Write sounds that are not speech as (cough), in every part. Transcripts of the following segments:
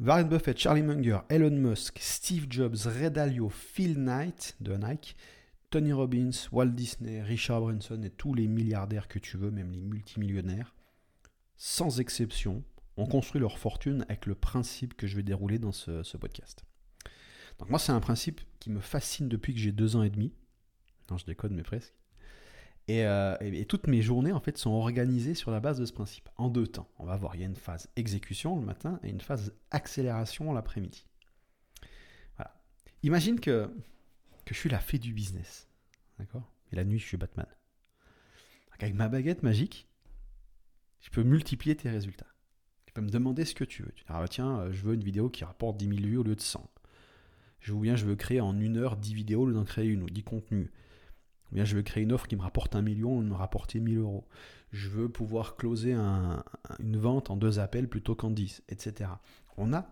Warren Buffett, Charlie Munger, Elon Musk, Steve Jobs, Ray Dalio, Phil Knight de Nike, Tony Robbins, Walt Disney, Richard Branson et tous les milliardaires que tu veux, même les multimillionnaires, sans exception, ont construit leur fortune avec le principe que je vais dérouler dans ce, podcast. Donc moi, c'est un principe qui me fascine depuis que j'ai deux ans et demi. Non, je décode, mais presque. Euh, et, toutes mes journées, en fait, sont organisées sur la base de ce principe, en deux temps. On va voir, il y a une phase exécution le matin et une phase accélération l'après-midi. Voilà. Imagine que, que je suis la fée du business. D'accord? Et la nuit, je suis Batman. avec ma baguette magique, je peux multiplier tes résultats. Tu peux me demander ce que tu veux. Tu dis, ah, tiens, euh, je veux une vidéo qui rapporte 10 000 vues au lieu de 100. Je, ou bien je veux créer en une heure 10 vidéos au lieu d'en créer une, ou 10 contenus. Bien je veux créer une offre qui me rapporte un million me rapporter 1000 euros. Je veux pouvoir closer une vente en deux appels plutôt qu'en 10, etc. On a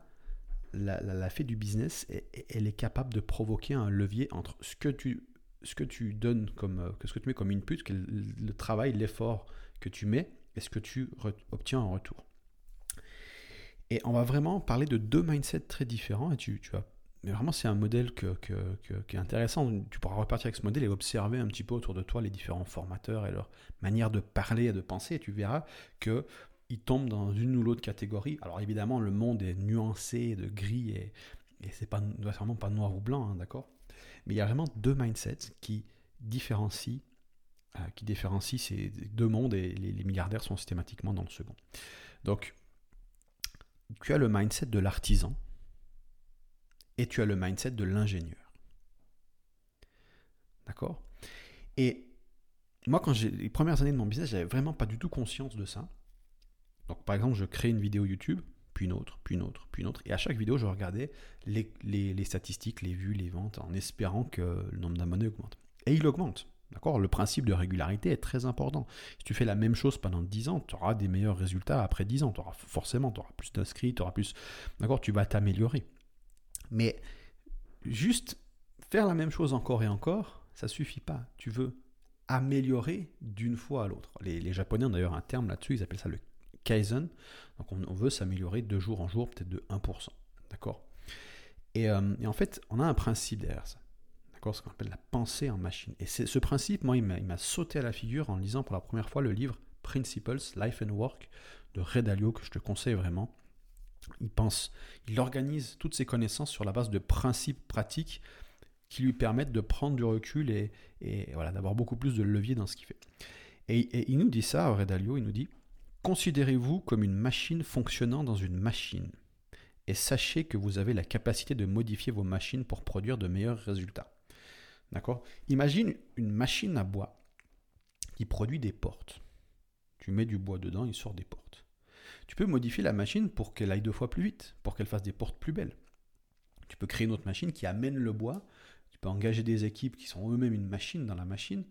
la, fée du business, elle est capable de provoquer un levier entre ce que tu, donnes comme, euh, ce que tu mets comme input, le travail, l'effort que tu mets, et ce que tu obtiens en retour. Et on va vraiment parler de deux mindsets très différents, et tu, tu vas mais vraiment, c'est un modèle que, qui est intéressant. Tu pourras repartir avec ce modèle et observer un petit peu autour de toi les différents formateurs et leur manière de parler et de penser. Et tu verras qu'ils tombent dans une ou l'autre catégorie. Alors évidemment, le monde est nuancé de gris et, et c'est pas vraiment pas noir ou blanc, hein, d'accord? Mais il y a vraiment deux mindsets qui différencient, euh, qui différencient ces deux mondes et les milliardaires sont systématiquement dans le second. Donc, tu as le mindset de l'artisan et tu as le mindset de l'ingénieur. D'accord? Et moi, quand j'ai les premières années de mon business, j'avais vraiment pas du tout conscience de ça. Donc, par exemple, je crée une vidéo YouTube, puis une autre, puis une autre, puis une autre. Et à chaque vidéo, je regardais les, statistiques, les vues, les ventes, en espérant que le nombre d'abonnés augmente. Et il augmente. D'accord? Le principe de régularité est très important. Si tu fais la même chose pendant 10 ans, tu auras des meilleurs résultats après 10 ans. Auras, forcément, tu auras plus d'inscrits, tu auras plus. D'accord? Tu vas t'améliorer. Mais juste faire la même chose encore et encore, ça suffit pas. Tu veux améliorer d'une fois à l'autre. Les, Japonais ont d'ailleurs un terme là-dessus, ils appellent ça le kaizen. Donc on, veut s'améliorer de jour en jour, peut-être de 1%. D'accord? Euh, et, en fait, on a un principe derrière ça. D'accord? Ce qu'on appelle la pensée en machine. Et ce principe, moi, il m'a sauté à la figure en lisant pour la première fois le livre Principles, Life and Work de Ray Dalio, que je te conseille vraiment. Il pense, il organise toutes ses connaissances sur la base de principes pratiques qui lui permettent de prendre du recul et, voilà, d'avoir beaucoup plus de levier dans ce qu'il fait. Et, il nous dit ça, Redalio, il nous dit Considérez-vous comme une machine fonctionnant dans une machine et sachez que vous avez la capacité de modifier vos machines pour produire de meilleurs résultats. D'accord? Imagine une machine à bois qui produit des portes. Tu mets du bois dedans, il sort des portes tu peux modifier la machine pour qu'elle aille deux fois plus vite, pour qu'elle fasse des portes plus belles. Tu peux créer une autre machine qui amène le bois. Tu peux engager des équipes qui sont eux-mêmes une machine dans la machine,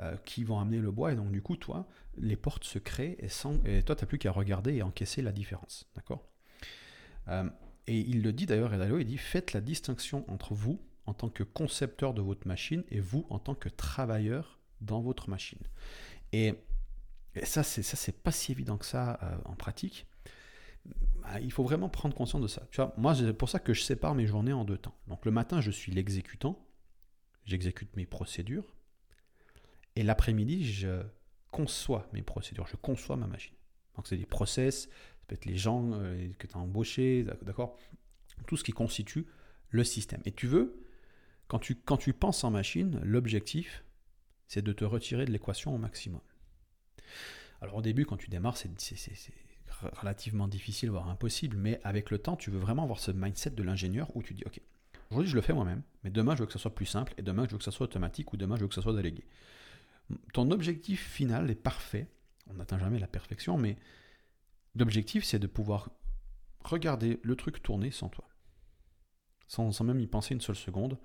euh, qui vont amener le bois. Et donc, du coup, toi, les portes se créent et, sans, et toi, tu n'as plus qu'à regarder et encaisser la différence. D'accord? Euh, Et il le dit d'ailleurs, Edalo, il dit Faites la distinction entre vous, en tant que concepteur de votre machine, et vous, en tant que travailleur dans votre machine. Et et ça, c'est ça, c'est pas si évident que ça euh, en pratique. Bah, il faut vraiment prendre conscience de ça. Tu vois, moi, c'est pour ça que je sépare mes journées en deux temps. Donc le matin, je suis l'exécutant, j'exécute mes procédures, et l'après-midi, je conçois mes procédures, je conçois ma machine. Donc c'est des process, ça peut être les gens euh, que tu as embauchés, d'accord? Tout ce qui constitue le système. Et tu veux, quand tu, quand tu penses en machine, l'objectif, c'est de te retirer de l'équation au maximum. Alors au début, quand tu démarres, c'est relativement difficile, voire impossible, mais avec le temps, tu veux vraiment avoir ce mindset de l'ingénieur où tu dis, ok, aujourd'hui je le fais moi-même, mais demain je veux que ça soit plus simple, et demain je veux que ça soit automatique, ou demain je veux que ça soit délégué. Ton objectif final est parfait, on n'atteint jamais la perfection, mais l'objectif c'est de pouvoir regarder le truc tourner sans toi. Sans, sans, même y penser une seule seconde,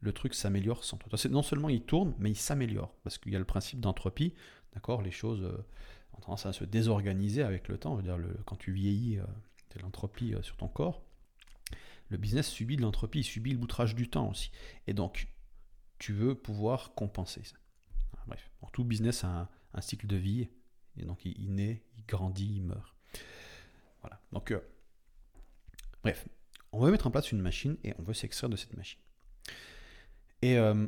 le truc s'améliore sans toi. Non seulement il tourne, mais il s'améliore, parce qu'il y a le principe d'entropie, d'accord Les choses euh, ont tendance à se désorganiser avec le temps. Quand tu vieillis, euh, tu as l'entropie euh, sur ton corps. Le business subit de l'entropie, il subit le boutrage du temps aussi. Et donc, tu veux pouvoir compenser ça. bref, tout business a un, cycle de vie, et donc il, naît, il grandit, il meurt. Voilà. Donc, Bref, on veut mettre en place une machine et on veut s'extraire de cette machine. Et euh,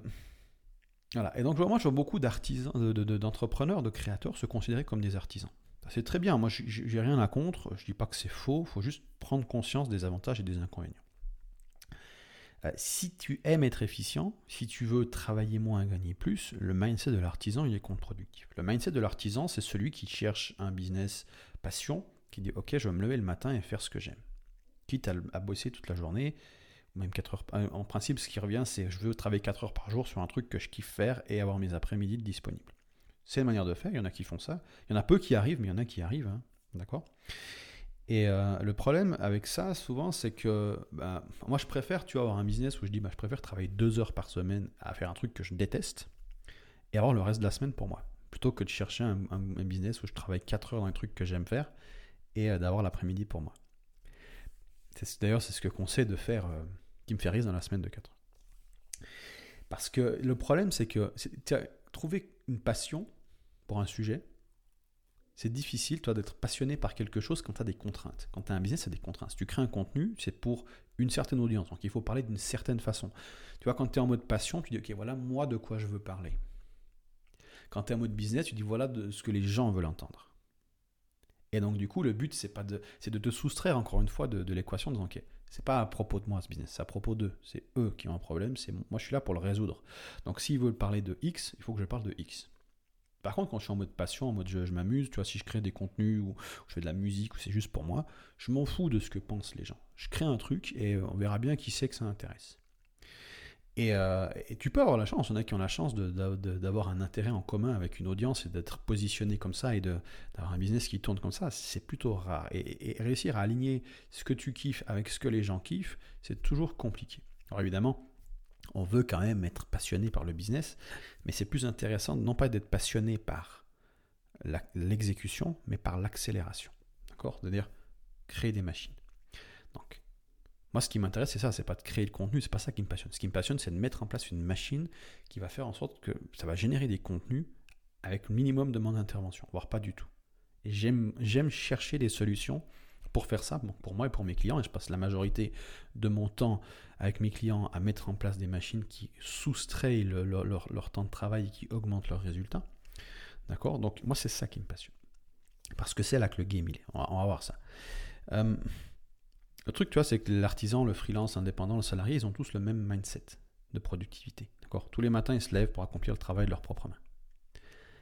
voilà. Et donc moi, je vois beaucoup d'artisans, d'entrepreneurs, de, créateurs se considérer comme des artisans. C'est très bien. Moi, j'ai rien à contre. Je dis pas que c'est faux. Il faut juste prendre conscience des avantages et des inconvénients. Euh, si tu aimes être efficient, si tu veux travailler moins et gagner plus, le mindset de l'artisan, il est contre-productif. Le mindset de l'artisan, c'est celui qui cherche un business passion, qui dit Ok, je vais me lever le matin et faire ce que j'aime. Quitte à, bosser toute la journée, ou même 4 heures. Euh, en principe, ce qui revient, c'est je veux travailler 4 heures par jour sur un truc que je kiffe faire et avoir mes après-midi disponibles. C'est une manière de faire, il y en a qui font ça. Il y en a peu qui arrivent, mais il y en a qui arrivent. Hein. D'accord? Et euh, le problème avec ça, souvent, c'est que bah, moi, je préfère, tu vois, avoir un business où je dis, bah, je préfère travailler deux heures par semaine à faire un truc que je déteste et avoir le reste de la semaine pour moi, plutôt que de chercher un, business où je travaille quatre heures dans un truc que j'aime faire et euh, d'avoir l'après-midi pour moi. D'ailleurs, c'est ce que conseille de faire, euh, fait rire dans la semaine de 4 heures. Parce que le problème, c'est que trouver une passion pour un sujet, c'est difficile, toi, d'être passionné par quelque chose quand tu as des contraintes. Quand tu as un business, as des contraintes. Si tu crées un contenu, c'est pour une certaine audience. Donc, il faut parler d'une certaine façon. Tu vois, quand tu es en mode passion, tu dis, OK, voilà, moi, de quoi je veux parler. Quand tu es en mode business, tu dis, voilà de ce que les gens veulent entendre. Et donc, du coup, le but, c'est pas de, c'est de te soustraire, encore une fois, de, l'équation, de disant, OK, c'est pas à propos de moi ce business, c'est à propos d'eux. C'est eux qui ont un problème, c'est moi, je suis là pour le résoudre. Donc, s'ils veulent parler de X, il faut que je parle de X. Par contre, quand je suis en mode passion, en mode je, m'amuse, tu vois, si je crée des contenus ou je fais de la musique ou c'est juste pour moi, je m'en fous de ce que pensent les gens. Je crée un truc et on verra bien qui sait que ça intéresse. Et, euh, tu peux avoir la chance, il y en a qui ont la chance d'avoir un intérêt en commun avec une audience et d'être positionné comme ça et d'avoir un business qui tourne comme ça, c'est plutôt rare. et, réussir à aligner ce que tu kiffes avec ce que les gens kiffent, c'est toujours compliqué. Alors évidemment, on veut quand même être passionné par le business, mais c'est plus intéressant non pas d'être passionné par l'exécution, mais par l'accélération. D'accord? C'est-à-dire créer des machines. Donc, moi, ce qui m'intéresse, c'est ça, c'est pas de créer le contenu, c'est pas ça qui me passionne. Ce qui me passionne, c'est de mettre en place une machine qui va faire en sorte que ça va générer des contenus avec le minimum de mon intervention, voire pas du tout. Et j'aime chercher des solutions pour faire ça, pour moi et pour mes clients, et je passe la majorité de mon temps avec mes clients à mettre en place des machines qui soustrayent leur, temps de travail et qui augmentent leurs résultats. D'accord? Donc moi c'est ça qui me passionne. Parce que c'est là que le game il est. On va, voir ça. Euh, le truc, tu vois, c'est que l'artisan, le freelance, indépendant, le salarié, ils ont tous le même mindset de productivité. D'accord? Tous les matins, ils se lèvent pour accomplir le travail de leurs propres mains.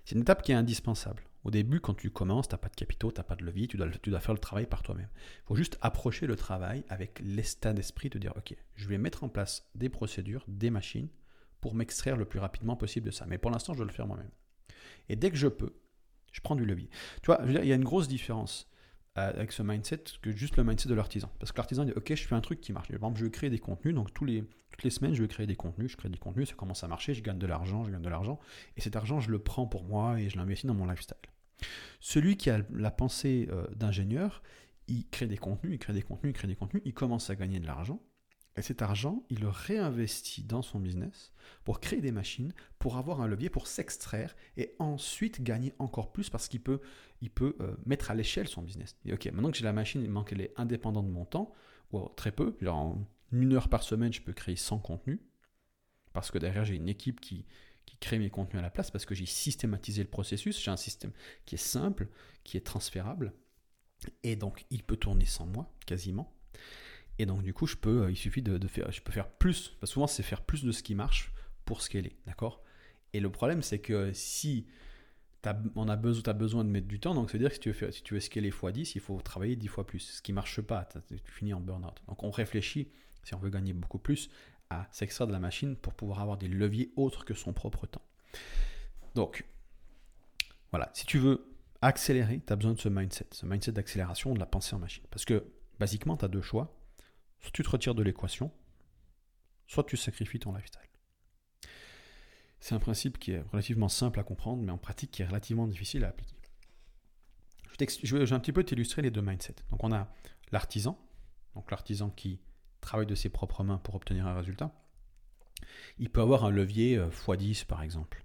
C'est une étape qui est indispensable. Au début, quand tu commences, tu n'as pas de capitaux, tu n'as pas de levier, tu dois, faire le travail par toi-même. Il faut juste approcher le travail avec l'état d'esprit de dire, OK, je vais mettre en place des procédures, des machines pour m'extraire le plus rapidement possible de ça. Mais pour l'instant, je dois le faire moi-même. Et dès que je peux, je prends du levier. Tu vois, il y a une grosse différence avec ce mindset que juste le mindset de l'artisan. Parce que l'artisan dit, OK, je fais un truc qui marche. Par exemple, je veux créer des contenus, donc tous les, toutes les semaines, je veux créer des contenus, je crée des contenus, ça commence à marcher, je gagne de l'argent, je gagne de l'argent. Et cet argent, je le prends pour moi et je l'investis dans mon lifestyle. Celui qui a la pensée euh, d'ingénieur, il crée des contenus, il crée des contenus, il crée des contenus, il commence à gagner de l'argent. Et cet argent, il le réinvestit dans son business pour créer des machines, pour avoir un levier, pour s'extraire et ensuite gagner encore plus parce qu'il peut, euh, mettre à l'échelle son business. Ok, maintenant que j'ai la machine, il manque qu'elle est indépendante de mon temps, ou très peu, genre en une heure par semaine, je peux créer 100 contenus parce que derrière, j'ai une équipe qui, qui crée mes contenus à la place parce que j'ai systématisé le processus. J'ai un système qui est simple, qui est transférable. Et donc, il peut tourner sans moi, quasiment. Et donc, du coup, euh, il suffit de, faire, je peux faire plus. Parce que souvent, c'est faire plus de ce qui marche pour scaler. D'accord? Et le problème, c'est que si on a besoin, as besoin de mettre du temps, donc c'est-à-dire que si tu, veux faire, si tu veux scaler x10, il faut travailler 10 fois plus. Ce qui marche pas, tu finis en burn-out. Donc, on réfléchit, si on veut gagner beaucoup plus, à s'extraire de la machine pour pouvoir avoir des leviers autres que son propre temps. Donc, voilà, si tu veux accélérer, tu as besoin de ce mindset, ce mindset d'accélération, de la pensée en machine. Parce que, basiquement, tu as deux choix. Soit tu te retires de l'équation, soit tu sacrifies ton lifestyle. C'est un principe qui est relativement simple à comprendre, mais en pratique qui est relativement difficile à appliquer. Je vais un petit peu t'illustrer les deux mindsets. Donc on a l'artisan, donc l'artisan qui travaille de ses propres mains pour obtenir un résultat. Il peut avoir un levier x10 euh, par exemple.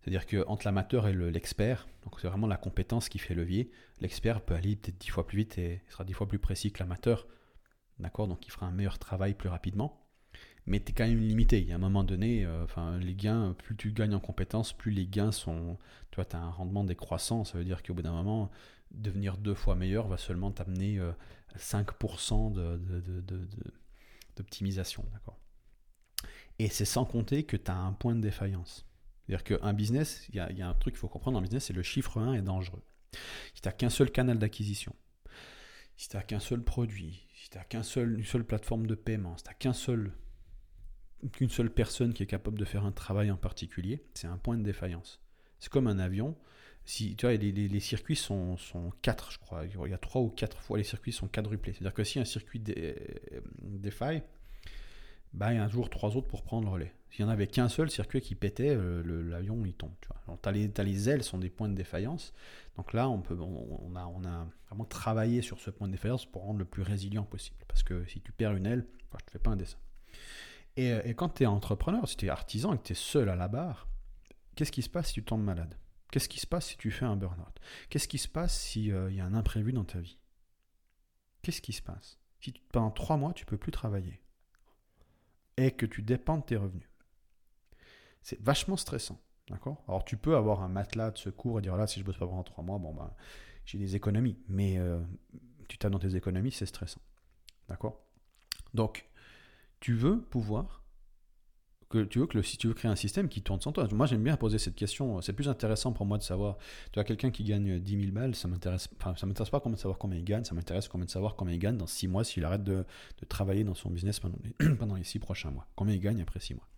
C'est-à-dire qu'entre l'amateur et l'expert, donc c'est vraiment la compétence qui fait levier, l'expert peut aller peut-être 10 fois plus vite et sera 10 fois plus précis que l'amateur d'accord Donc il fera un meilleur travail plus rapidement. Mais tu es quand même limité. Il y a un moment donné, euh, les gains, plus tu gagnes en compétences, plus les gains sont. Tu vois, tu as un rendement décroissant. Ça veut dire qu'au bout d'un moment, devenir deux fois meilleur va seulement t'amener 5% euh, d'optimisation. D'accord Et c'est sans compter que tu as un point de défaillance. C'est-à-dire qu'un business, il y, a un truc qu'il faut comprendre le business, c'est le chiffre 1 est dangereux. Si tu n'as qu'un seul canal d'acquisition, si tu n'as qu'un seul produit, si tu n'as qu'une seul, seule plateforme de paiement, si tu n'as qu'un seul, qu'une seule personne qui est capable de faire un travail en particulier, c'est un point de défaillance. C'est comme un avion. Si, tu vois, les, circuits sont, sont quatre, je crois. Il y a trois ou quatre fois les circuits sont quadruplés. C'est-à-dire que si un circuit défaille, bah, il y a toujours trois autres pour prendre le relais. S'il n'y en avait qu'un seul circuit qui pétait, euh, l'avion il tombe. Tu as, les, ailes sont des points de défaillance. Donc là, on, peut, on, a, vraiment travaillé sur ce point de défaillance pour rendre le plus résilient possible. Parce que si tu perds une aile, je ne te fais pas un dessin. Et, et quand tu es entrepreneur, si tu es artisan et que tu es seul à la barre, qu'est-ce qui se passe si tu tombes malade? Qu'est-ce qui se passe si tu fais un burn-out? Qu'est-ce qui se passe s'il euh, y a un imprévu dans ta vie? Qu'est-ce qui se passe? Si pendant trois mois, tu peux plus travailler et que tu dépends de tes revenus. C'est vachement stressant. D'accord? Alors tu peux avoir un matelas de secours et dire là, si je bosse pas pendant trois mois, bon ben j'ai des économies. Mais euh, tu tapes dans tes économies, c'est stressant. D'accord? Donc, tu veux pouvoir que tu veux que si tu veux créer un système qui tourne sans toi. Moi, j'aime bien poser cette question. C'est plus intéressant pour moi de savoir. Tu as quelqu'un qui gagne 10 000 balles, ça m'intéresse. Ça m'intéresse pas combien de savoir combien il gagne. Ça m'intéresse combien de savoir combien il gagne dans 6 mois s'il arrête de, de, travailler dans son business pendant les, (clears throat) pendant les 6 prochains mois. Combien il gagne après 6 mois.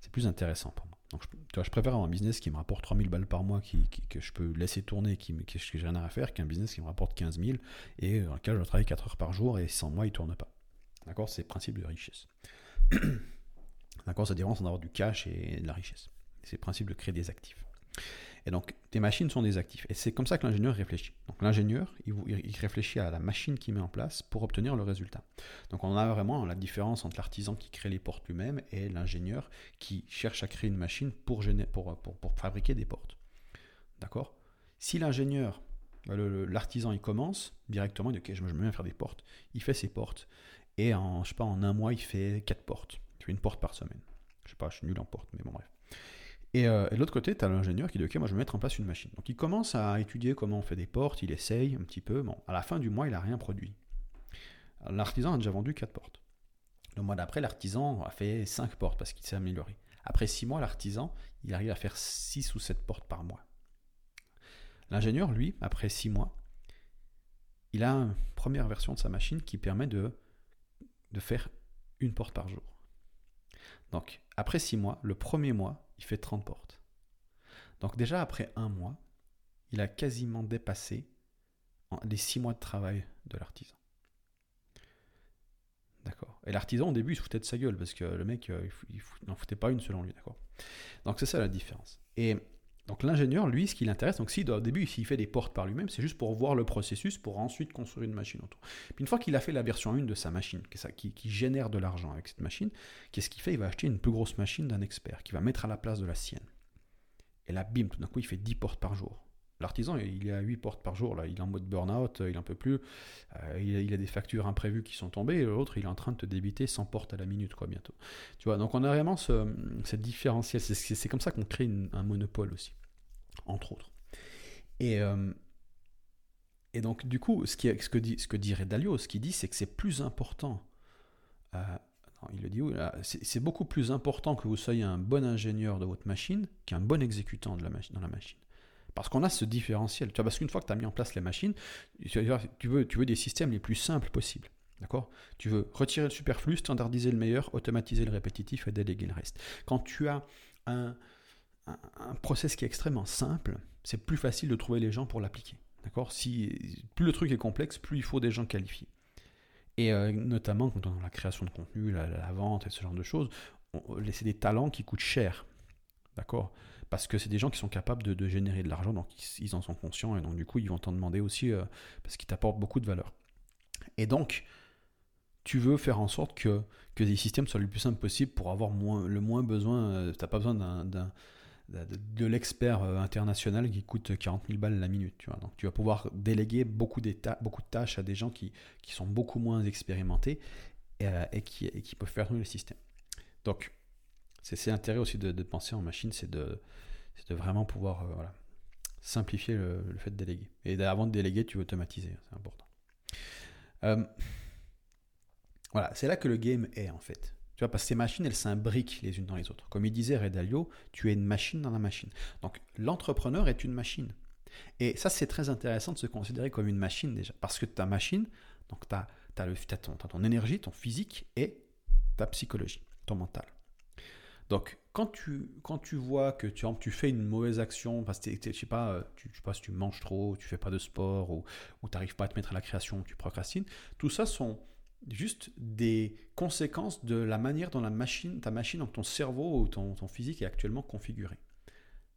C'est plus intéressant pour moi. Je, préfère avoir un business qui me rapporte 3 000 balles par mois, que je peux laisser tourner, qui, que, j'ai rien à faire, qu'un business qui me rapporte 15 000 et dans lequel je travaille 4 heures par jour et sans moi, il tourne pas. D'accord? C'est le principe de richesse. (coughs) D'accord? C'est différence entre avoir du cash et de la richesse. C'est le principe de créer des actifs. Et donc, tes machines sont des actifs. Et c'est comme ça que l'ingénieur réfléchit. Donc, l'ingénieur, il, il, réfléchit à la machine qu'il met en place pour obtenir le résultat. Donc, on a vraiment la différence entre l'artisan qui crée les portes lui-même et l'ingénieur qui cherche à créer une machine pour, pour, pour, fabriquer des portes. D'accord? Si l'ingénieur, l'artisan, il commence directement, il dit Ok, je me mets à faire des portes. Il fait ses portes. Et en, je sais pas, en un mois, il fait quatre portes. Tu fais une porte par semaine. Je sais pas, je suis nul en porte, mais bon, bref. Et, euh, de l'autre côté, tu as l'ingénieur qui dit Ok, moi je vais mettre en place une machine. Donc il commence à étudier comment on fait des portes, il essaye un petit peu. Bon, à la fin du mois, il n'a rien produit. L'artisan a déjà vendu 4 portes. Le mois d'après, l'artisan a fait 5 portes parce qu'il s'est amélioré. Après 6 mois, l'artisan, il arrive à faire 6 ou 7 portes par mois. L'ingénieur, lui, après 6 mois, il a une première version de sa machine qui permet de, de faire une porte par jour. Donc, après 6 mois, le premier mois, il fait 30 portes. Donc déjà, après un mois, il a quasiment dépassé les 6 mois de travail de l'artisan. D'accord. Et l'artisan, au début, se foutait de sa gueule, parce que le mec, euh, il n'en foutait pas une selon lui, d'accord. Donc c'est ça la différence. Et donc l'ingénieur, lui, ce qui l'intéresse, donc s'il au début, s'il fait des portes par lui-même, c'est juste pour voir le processus, pour ensuite construire une machine autour. Puis une fois qu'il a fait la version 1 de sa machine, qui, qui génère de l'argent avec cette machine, qu'est-ce qu'il fait? Il va acheter une plus grosse machine d'un expert, qui va mettre à la place de la sienne. Et là, bim, tout d'un coup, il fait 10 portes par jour. L'artisan, il est à 8 portes par jour, il est en mode burn-out, il en peut plus, euh, il, a, des factures imprévues qui sont tombées, et l'autre, il est en train de te débiter 100 portes à la minute, quoi, bientôt. Tu vois, donc on a vraiment ce, cette différentiel, c'est comme ça qu'on crée un monopole aussi, entre autres. Et, euh, donc, du coup, ce, qui, que, dit, ce que Redalio, ce qu'il dit, c'est que c'est plus important, euh, il le dit c'est beaucoup plus important que vous soyez un bon ingénieur de votre machine qu'un bon exécutant dans la machine. Parce qu'on a ce différentiel. Tu vois, parce qu'une fois que tu as mis en place les machines, tu veux, des systèmes les plus simples possibles. D'accord? Tu veux retirer le superflu, standardiser le meilleur, automatiser le répétitif et déléguer le reste. Quand tu as un, un, process qui est extrêmement simple, c'est plus facile de trouver les gens pour l'appliquer. D'accord? Si, Plus le truc est complexe, plus il faut des gens qualifiés. Et euh, notamment quand on a la création de contenu, la, vente et ce genre de choses, c'est des talents qui coûtent cher. D'accord? Parce que c'est des gens qui sont capables de, générer de l'argent, donc ils, en sont conscients, et donc du coup, ils vont t'en demander aussi euh, parce qu'ils t'apportent beaucoup de valeur. Et donc, tu veux faire en sorte que, que les systèmes soient le plus simples possible pour avoir le moins besoin, euh, tu n'as pas besoin d'un de, l'expert euh, international qui coûte 40 000 balles la minute. Tu vois. Donc tu vas pouvoir déléguer beaucoup, beaucoup de tâches à des gens qui, qui sont beaucoup moins expérimentés et, euh, qui, qui, peuvent faire mieux le système. Donc c'est l'intérêt aussi de, penser en machine, c'est de, vraiment pouvoir euh, simplifier le, fait de déléguer. Et avant de déléguer, tu veux automatiser, c'est important. voilà, c'est là que le game est en fait parce que ces machines, elles s'imbriquent les unes dans les autres. Comme il disait Redalio, tu es une machine dans la machine. Donc l'entrepreneur est une machine. Et ça, c'est très intéressant de se considérer comme une machine déjà. Parce que ta machine, donc tu as, ton, énergie, ton physique et ta psychologie, ton mental. Donc, quand tu, quand tu vois que tu, fais une mauvaise action, parce que je sais pas, tu, sais pas si tu manges trop, tu fais pas de sport, ou, ou tu n'arrives pas à te mettre à la création, tu procrastines, tout ça sont juste des conséquences de la manière dont la machine, ta machine, ton cerveau ou ton, ton physique est actuellement configuré.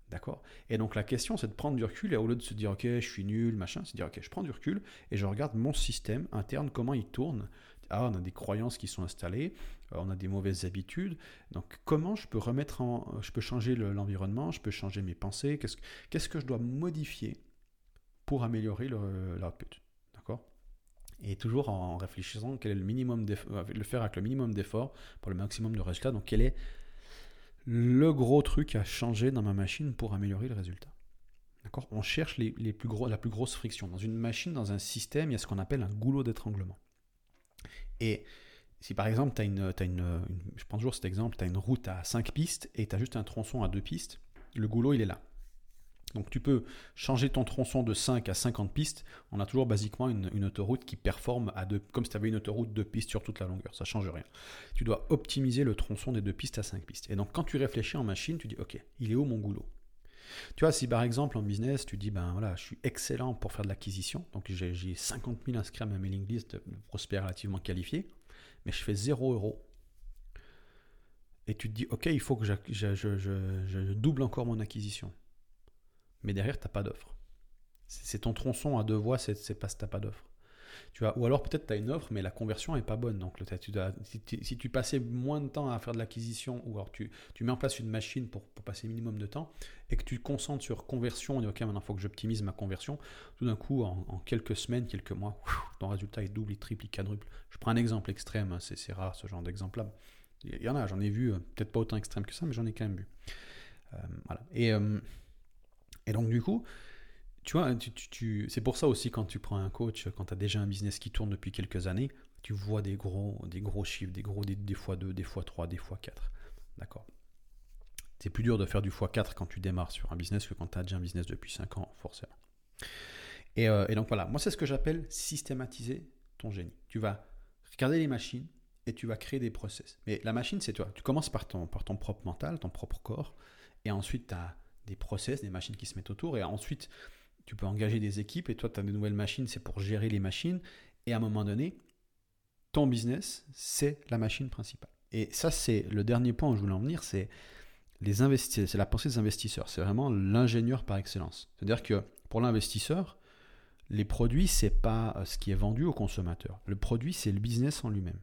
D'accord? Et donc la question, c'est de prendre du recul et au lieu de se dire, ok, je suis nul, machin, c'est de dire, ok, je prends du recul et je regarde mon système interne, comment il tourne. Ah, on a des croyances qui sont installées, euh, on a des mauvaises habitudes. Donc comment je peux remettre en, je peux changer l'environnement, je peux changer mes pensées, qu'est-ce, que je dois modifier pour améliorer l'output? Et toujours en réfléchissant quel est le minimum euh, le faire avec le minimum d'effort pour le maximum de résultats. Donc quel est le gros truc à changer dans ma machine pour améliorer le résultat? D'accord? On cherche la plus grosse friction. Dans une machine, dans un système, il y a ce qu'on appelle un goulot d'étranglement. Et si par exemple, tu as, une, route à 5 pistes et tu as juste un tronçon à 2 pistes, le goulot, il est là. Donc tu peux changer ton tronçon de 5 à 50 pistes. On a toujours basiquement une, autoroute qui performe à deux, comme si tu avais une autoroute de pistes sur toute la longueur. Ça ne change rien. Tu dois optimiser le tronçon des deux pistes à 5 pistes. Et donc quand tu réfléchis en machine, tu dis ok, il est où mon goulot? Tu vois, si par exemple en business, tu dis, ben voilà, je suis excellent pour faire de l'acquisition, donc j'ai 50 000 inscrits à ma mailing list, prospect relativement qualifié, mais je fais 0 euros. Et tu te dis, ok, il faut que je double encore mon acquisition mais derrière, tu n'as pas d'offre. C'est ton tronçon à deux voies, c'est pas si tu pas d'offre. Tu vois, ou alors peut-être tu as une offre, mais la conversion n'est pas bonne. Donc tu si, tu, passais moins de temps à faire de l'acquisition, ou alors tu, mets en place une machine pour, passer minimum de temps, et que tu te concentres sur conversion, on dit ok, maintenant il faut que j'optimise ma conversion, tout d'un coup, en, quelques semaines, quelques mois, ton résultat est double, triple, quadruple. Je prends un exemple extrême, hein, c'est rare ce genre d'exemple-là. Il y en a, j'en ai vu, euh, peut-être pas autant extrême que ça, mais j'en ai quand même vu. Euh, voilà. Et. Euh, et donc, du coup, tu vois, c'est pour ça aussi quand tu prends un coach, quand tu as déjà un business qui tourne depuis quelques années, tu vois des gros, des gros chiffres, des gros des, fois 2, des fois 3, des fois 4. D'accord C'est plus dur de faire du x4 quand tu démarres sur un business que quand tu as déjà un business depuis 5 ans, forcément. Et, euh, et donc voilà, moi c'est ce que j'appelle systématiser ton génie. Tu vas regarder les machines et tu vas créer des process. Mais la machine, c'est toi. Tu commences par ton, par ton propre mental, ton propre corps, et ensuite tu as des process, des machines qui se mettent autour. Et ensuite, tu peux engager des équipes et toi, tu as des nouvelles machines, c'est pour gérer les machines. Et à un moment donné, ton business, c'est la machine principale. Et ça, c'est le dernier point où je voulais en venir, c'est les investisseurs, c'est la pensée des investisseurs. C'est vraiment l'ingénieur par excellence. C'est-à-dire que pour l'investisseur, les produits, c'est pas euh, ce qui est vendu au consommateur. Le produit, c'est le business en lui-même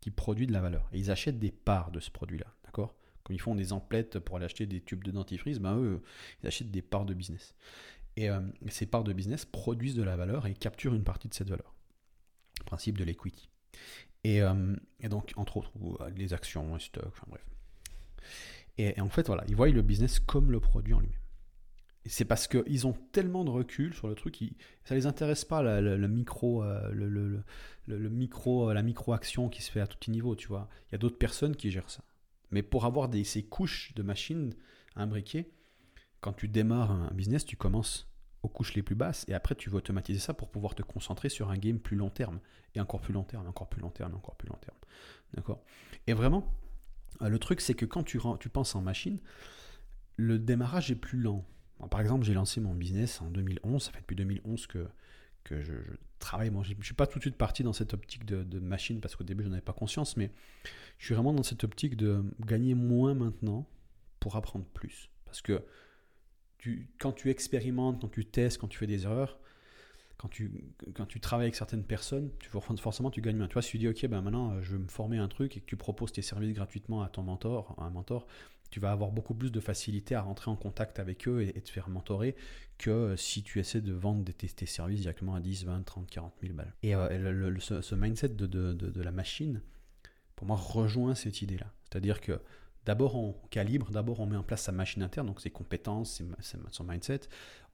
qui produit de la valeur. Et ils achètent des parts de ce produit-là. D'accord? Comme ils font des emplettes pour aller acheter des tubes de dentifrice, ben eux, ils achètent des parts de business. Et euh, ces parts de business produisent de la valeur et capturent une partie de cette valeur. Principe de l'equity. Et, euh, donc, entre autres, euh, les actions, les stocks, enfin bref. Et, en fait, voilà, ils voient le business comme le produit en lui-même. C'est parce qu'ils ont tellement de recul sur le truc, ça ça les intéresse pas le, micro, le, micro, la micro-action qui se fait à tout niveau, tu vois. Il y a d'autres personnes qui gèrent ça. Mais pour avoir ces couches de machines imbriquées, quand tu démarres un business, tu commences aux couches les plus basses et après tu veux automatiser ça pour pouvoir te concentrer sur un game plus long terme et encore plus long terme, encore plus long terme, encore plus long terme. D'accord? Et vraiment, euh, le truc c'est que quand tu, tu penses en machine, le démarrage est plus lent. Par exemple, j'ai lancé mon business en 2011, ça fait depuis 2011 que que je, travaille. Moi, je ne suis pas tout de suite parti dans cette optique de, machine parce qu'au début, je n'en avais pas conscience, mais je suis vraiment dans cette optique de gagner moins maintenant pour apprendre plus. Parce que quand tu expérimentes, quand tu testes, quand tu fais des erreurs, quand tu, quand tu travailles avec certaines personnes, tu, forcément tu gagnes bien. Tu vois, si tu dis, ok, ben maintenant euh, je veux me former un truc et que tu proposes tes services gratuitement à ton mentor, un mentor, tu vas avoir beaucoup plus de facilité à rentrer en contact avec eux et, te faire mentorer que euh, si tu essaies de vendre tes, services directement à 10, 20, 30, 40 000 balles. Et euh, ce, mindset de, de, de, la machine, pour moi, rejoint cette idée-là. C'est-à-dire que d'abord on calibre, d'abord on met en place sa machine interne, donc ses compétences, son mindset,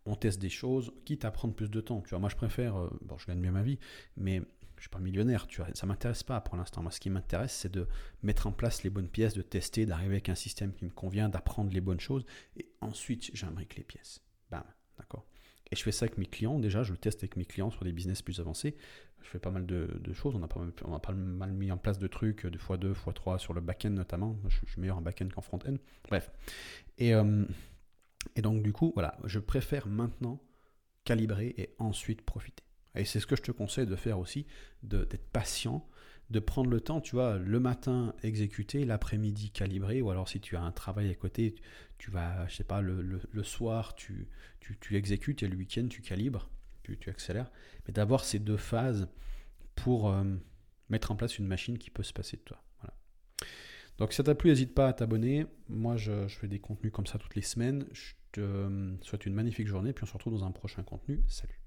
on teste des choses, quitte à prendre plus de temps. Tu vois, moi je préfère, euh, bon je gagne bien ma vie, mais je suis pas millionnaire, tu vois, ça m'intéresse pas pour l'instant. Moi, ce qui m'intéresse, c'est de mettre en place les bonnes pièces, de tester, d'arriver avec un système qui me convient, d'apprendre les bonnes choses, et ensuite j'imbrique les pièces. Bam, d'accord? Et je fais ça avec mes clients. Déjà, je le teste avec mes clients sur des business plus avancés. Je fais pas mal de, choses. On a, pas mal, mis en place de trucs, de x2, x3 sur le back-end notamment. je, suis meilleur en back-end qu'en front-end. Bref. Et, euh, et donc, du coup, voilà, je préfère maintenant calibrer et ensuite profiter. Et c'est ce que je te conseille de faire aussi, d'être patient, de prendre le temps, tu vois, le matin exécuter, l'après-midi calibrer, ou alors si tu as un travail à côté, tu vas, je sais pas, le, soir, tu, tu, exécutes et le week-end, tu calibres, tu, tu accélères. Mais d'avoir ces deux phases pour euh, mettre en place une machine qui peut se passer de toi. Donc si ça t'a plu, n'hésite pas à t'abonner. Moi, je, je, fais des contenus comme ça toutes les semaines. Je te euh, souhaite une magnifique journée, puis on se retrouve dans un prochain contenu. Salut